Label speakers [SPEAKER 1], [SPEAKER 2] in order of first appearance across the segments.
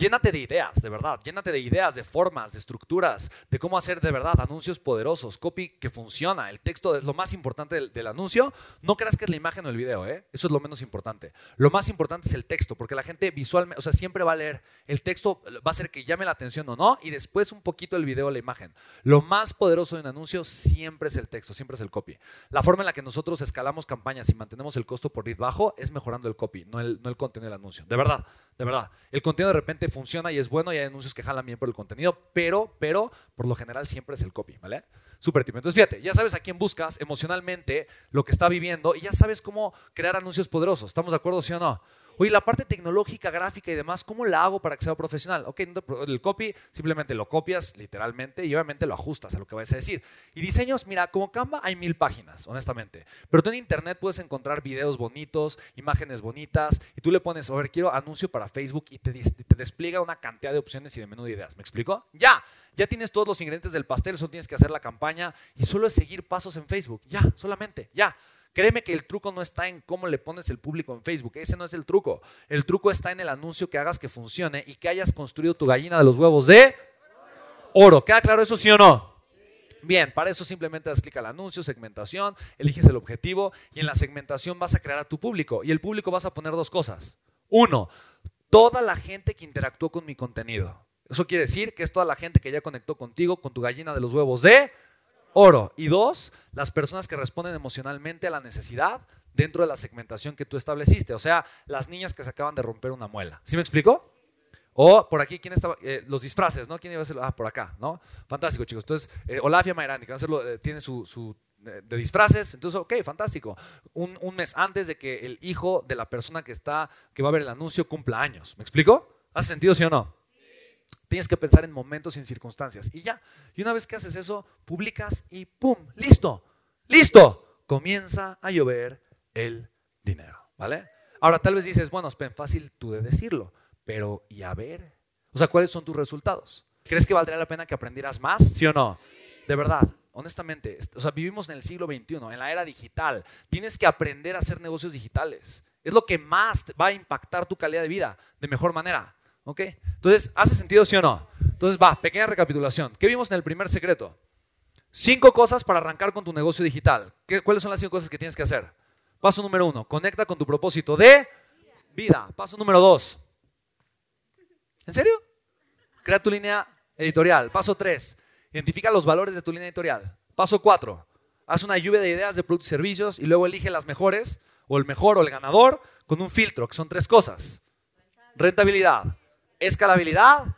[SPEAKER 1] Llénate de ideas, de verdad. Llénate de ideas, de formas, de estructuras, de cómo hacer de verdad anuncios poderosos, copy que funciona. El texto es lo más importante del, anuncio. No creas que es la imagen o el video, ¿eh? Eso es lo menos importante. Lo más importante es el texto, porque la gente visualmente, o sea, siempre va a leer. El texto va a ser que llame la atención o no, y después un poquito el video o la imagen. Lo más poderoso de un anuncio siempre es el texto, siempre es el copy. La forma en la que nosotros escalamos campañas y mantenemos el costo por lead bajo es mejorando el copy, no el, no el contenido del anuncio. De verdad, de verdad. El contenido de repente funciona y es bueno y hay anuncios que jalan bien por el contenido, pero, pero, por lo general siempre es el copy, ¿vale? Súper tipo. Entonces, fíjate, ya sabes a quién buscas emocionalmente, lo que está viviendo y ya sabes cómo crear anuncios poderosos. ¿Estamos de acuerdo, sí o no? Oye, la parte tecnológica, gráfica y demás, ¿cómo la hago para que sea profesional? Ok, el copy simplemente lo copias literalmente y obviamente lo ajustas a lo que vayas a decir. Y diseños, mira, como Canva hay mil páginas, honestamente. Pero tú en internet puedes encontrar videos bonitos, imágenes bonitas y tú le pones, a ver, quiero anuncio para Facebook y te, te despliega una cantidad de opciones y de menú de ideas. ¿Me explico? Ya, ya tienes todos los ingredientes del pastel, solo tienes que hacer la campaña y solo es seguir pasos en Facebook. Ya, solamente, ya. Créeme que el truco no está en cómo le pones el público en Facebook, ese no es el truco. El truco está en el anuncio que hagas que funcione y que hayas construido tu gallina de los huevos de oro. ¿Queda claro eso sí o no? Bien, para eso simplemente das clic al anuncio, segmentación, eliges el objetivo y en la segmentación vas a crear a tu público. Y el público vas a poner dos cosas. Uno, toda la gente que interactuó con mi contenido. Eso quiere decir que es toda la gente que ya conectó contigo, con tu gallina de los huevos de oro. Y dos, las personas que responden emocionalmente a la necesidad dentro de la segmentación que tú estableciste. O sea, las niñas que se acaban de romper una muela. ¿Sí me explico? O por aquí, ¿quién estaba? Eh, los disfraces, ¿no? ¿Quién iba a ser? Ah, por acá, ¿no? Fantástico, chicos. Entonces, eh, Olafia Mayrani, que va a hacerlo, eh, tiene su, de disfraces. Entonces, ok, fantástico. Un, un, mes antes de que el hijo de la persona que está, que va a ver el anuncio, cumpla años. ¿Me explico? ¿Hace sentido, sí o no? Tienes que pensar en momentos y en circunstancias. Y ya. Y una vez que haces eso, publicas y ¡pum! ¡Listo! ¡Listo! Comienza a llover el dinero. ¿Vale? Ahora tal vez dices, bueno, es fácil tú de decirlo, pero ¿y a ver? O sea, ¿cuáles son tus resultados? ¿Crees que valdría la pena que aprendieras más? ¿Sí o no? De verdad, honestamente, o sea, vivimos en el siglo XXI, en la era digital. Tienes que aprender a hacer negocios digitales. Es lo que más va a impactar tu calidad de vida de mejor manera. ¿Ok? Entonces, ¿hace sentido sí o no? Entonces, va, pequeña recapitulación. ¿Qué vimos en el primer secreto? Cinco cosas para arrancar con tu negocio digital. ¿Qué, ¿Cuáles son las cinco cosas que tienes que hacer? Paso número uno, conecta con tu propósito de vida. Paso número dos. ¿En serio? Crea tu línea editorial. Paso tres, identifica los valores de tu línea editorial. Paso cuatro, haz una lluvia de ideas de productos y servicios y luego elige las mejores, o el mejor o el ganador, con un filtro, que son tres cosas. Rentabilidad, escalabilidad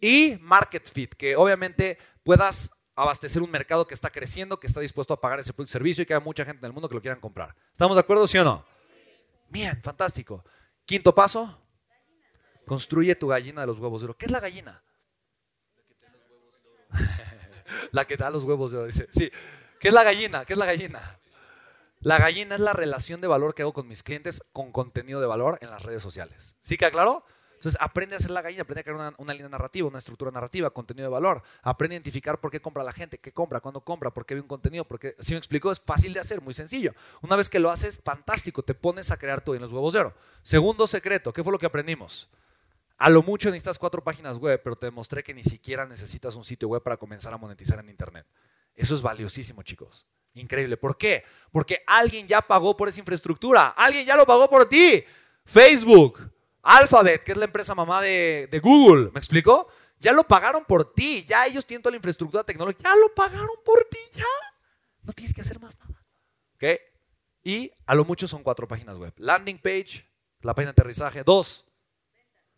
[SPEAKER 1] y market fit, que obviamente puedas abastecer un mercado que está creciendo, que está dispuesto a pagar ese producto y servicio y que haya mucha gente en el mundo que lo quieran comprar. ¿Estamos de acuerdo, sí o no? Bien, fantástico. Quinto paso, construye tu gallina de los huevos de oro. ¿Qué es la gallina? la que da los huevos de oro, dice. Sí. ¿Qué es la gallina? ¿Qué es la gallina? La gallina es la relación de valor que hago con mis clientes con contenido de valor en las redes sociales. ¿Sí queda claro? Entonces, aprende a hacer la gallina, aprende a crear una, línea narrativa, una estructura narrativa, contenido de valor. Aprende a identificar por qué compra la gente, qué compra, cuándo compra, por qué ve un contenido. Porque, si me explico, es fácil de hacer, muy sencillo. Una vez que lo haces, fantástico, te pones a crear todo en los huevos de oro. Segundo secreto, ¿qué fue lo que aprendimos? A lo mucho necesitas cuatro páginas web, pero te demostré que ni siquiera necesitas un sitio web para comenzar a monetizar en Internet. Eso es valiosísimo, chicos. Increíble. ¿Por qué? Porque alguien ya pagó por esa infraestructura. Alguien ya lo pagó por ti. Facebook, Alphabet, que es la empresa mamá de, Google. ¿Me explico? Ya lo pagaron por ti. Ya ellos tienen toda la infraestructura tecnológica. Ya lo pagaron por ti. Ya. No tienes que hacer más nada. ¿Ok? Y a lo mucho son cuatro páginas web. Landing page, la página de aterrizaje. Dos,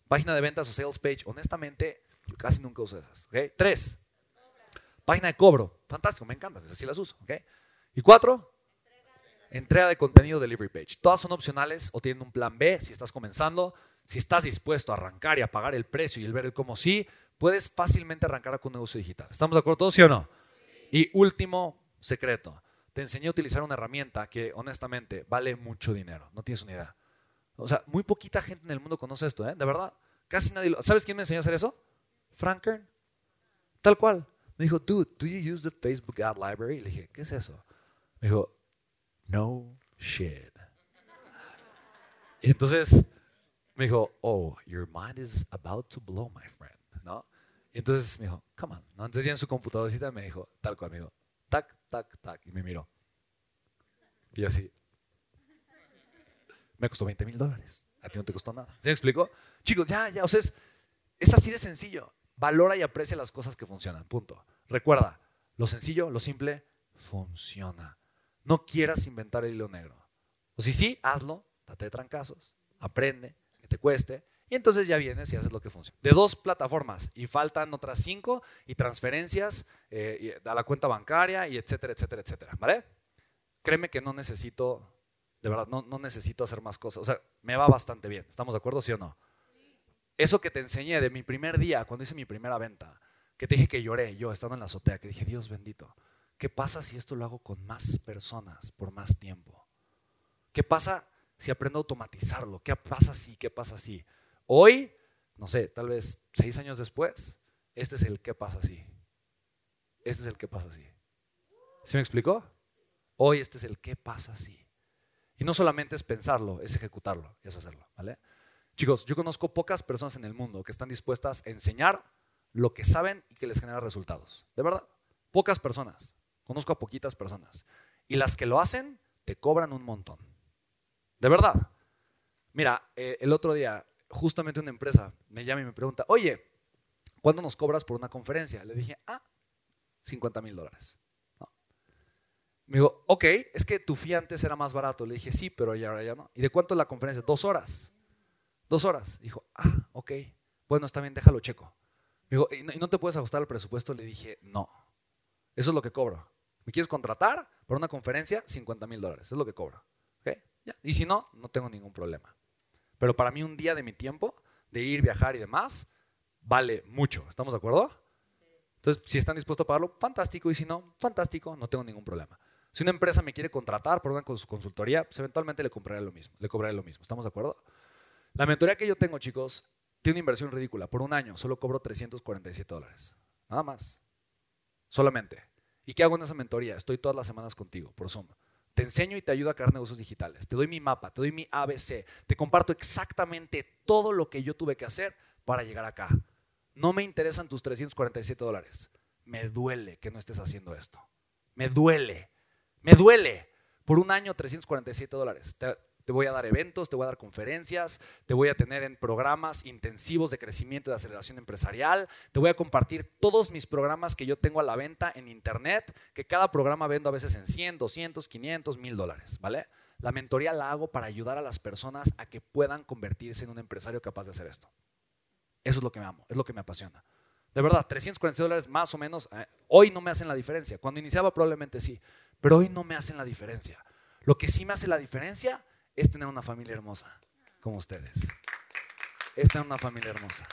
[SPEAKER 1] página de ventas o sales page. Honestamente, casi nunca uso esas. ¿ok? Tres, página de cobro. Fantástico, me encanta, así las uso. ¿ok? Y cuatro, entrega de contenido delivery page. Todas son opcionales o tienen un plan B si estás comenzando. Si estás dispuesto a arrancar y a pagar el precio y el ver el cómo sí, puedes fácilmente arrancar con un negocio digital. ¿Estamos de acuerdo todos, sí o no? Y último secreto, te enseñé a utilizar una herramienta que honestamente vale mucho dinero. No tienes una idea. O sea, muy poquita gente en el mundo conoce esto, ¿eh? De verdad. Casi nadie lo... ¿Sabes quién me enseñó a hacer eso? Frank. Tal cual. Me dijo, dude, do you use the Facebook Ad Library? Le dije, ¿qué es eso? Me dijo, no shit. Y entonces me dijo, oh, your mind is about to blow, my friend. ¿No? Y entonces me dijo, come on. ¿No? Entonces ya en su computadorcita me dijo, tal cual, me dijo, tac, tac, tac. Y me miró. Y yo así. Me costó 20 mil dólares. A ti no te costó nada. ¿Se me explicó? Chicos, ya, ya. O sea, es, es así de sencillo. Valora y aprecia las cosas que funcionan. Punto. Recuerda, lo sencillo, lo simple, funciona. No quieras inventar el hilo negro. O si sí, hazlo, date de trancazos, aprende, que te cueste, y entonces ya vienes y haces lo que funciona. De dos plataformas, y faltan otras cinco, y transferencias eh, a la cuenta bancaria, y etcétera, etcétera, etcétera. ¿Vale? Créeme que no necesito, de verdad, no, no necesito hacer más cosas. O sea, me va bastante bien. ¿Estamos de acuerdo, sí o no? Eso que te enseñé de mi primer día, cuando hice mi primera venta, que te dije que lloré yo estando en la azotea, que dije, Dios bendito, ¿Qué pasa si esto lo hago con más personas por más tiempo? ¿Qué pasa si aprendo a automatizarlo? ¿Qué pasa si? ¿Qué pasa si? Hoy, no sé, tal vez seis años después, este es el qué pasa si. Este es el qué pasa si. ¿Sí me explicó? Hoy este es el qué pasa si. Y no solamente es pensarlo, es ejecutarlo, es hacerlo, ¿vale? Chicos, yo conozco pocas personas en el mundo que están dispuestas a enseñar lo que saben y que les genera resultados. De verdad, pocas personas. Conozco a poquitas personas. Y las que lo hacen, te cobran un montón. De verdad. Mira, eh, el otro día, justamente una empresa me llama y me pregunta, oye, ¿cuándo nos cobras por una conferencia? Le dije, ah, 50 mil dólares. Me dijo, ok, es que tu fee antes era más barato. Le dije, sí, pero ya ahora ya no. ¿Y de cuánto es la conferencia? Dos horas. Dos horas. Dijo, ah, ok. Bueno, está bien, déjalo checo. Me dijo, ¿y no te puedes ajustar al presupuesto? Le dije, no. Eso es lo que cobro. ¿Me quieres contratar para una conferencia? 50 mil dólares, es lo que cobro. Y si no, no tengo ningún problema. Pero para mí un día de mi tiempo, de ir, viajar y demás, vale mucho. ¿Estamos de acuerdo? Entonces, si están dispuestos a pagarlo, fantástico. Y si no, fantástico, no tengo ningún problema. Si una empresa me quiere contratar por una consultoría, pues eventualmente le compraré lo mismo. Le cobraré lo mismo. ¿Estamos de acuerdo? La mentoría que yo tengo, chicos, tiene una inversión ridícula. Por un año solo cobro 347 dólares. Nada más. Solamente. ¿Y qué hago en esa mentoría? Estoy todas las semanas contigo por Zoom. Te enseño y te ayudo a crear negocios digitales. Te doy mi mapa, te doy mi ABC. Te comparto exactamente todo lo que yo tuve que hacer para llegar acá. No me interesan tus 347 dólares. Me duele que no estés haciendo esto. Me duele. Me duele. Por un año, 347 dólares. Te voy a dar eventos, te voy a dar conferencias, te voy a tener en programas intensivos de crecimiento y de aceleración empresarial, te voy a compartir todos mis programas que yo tengo a la venta en internet, que cada programa vendo a veces en 100, 200, 500, 1000 dólares, ¿vale? La mentoría la hago para ayudar a las personas a que puedan convertirse en un empresario capaz de hacer esto. Eso es lo que me amo, es lo que me apasiona. De verdad, 340 dólares más o menos, eh, hoy no me hacen la diferencia. Cuando iniciaba probablemente sí, pero hoy no me hacen la diferencia. Lo que sí me hace la diferencia es tener una familia hermosa como ustedes. Es tener una familia hermosa.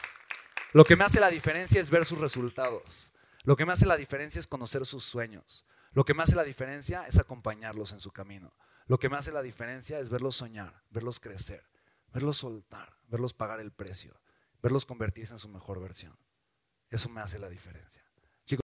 [SPEAKER 1] Lo que me hace la diferencia es ver sus resultados. Lo que me hace la diferencia es conocer sus sueños. Lo que me hace la diferencia es acompañarlos en su camino. Lo que me hace la diferencia es verlos soñar, verlos crecer, verlos soltar, verlos pagar el precio, verlos convertirse en su mejor versión. Eso me hace la diferencia.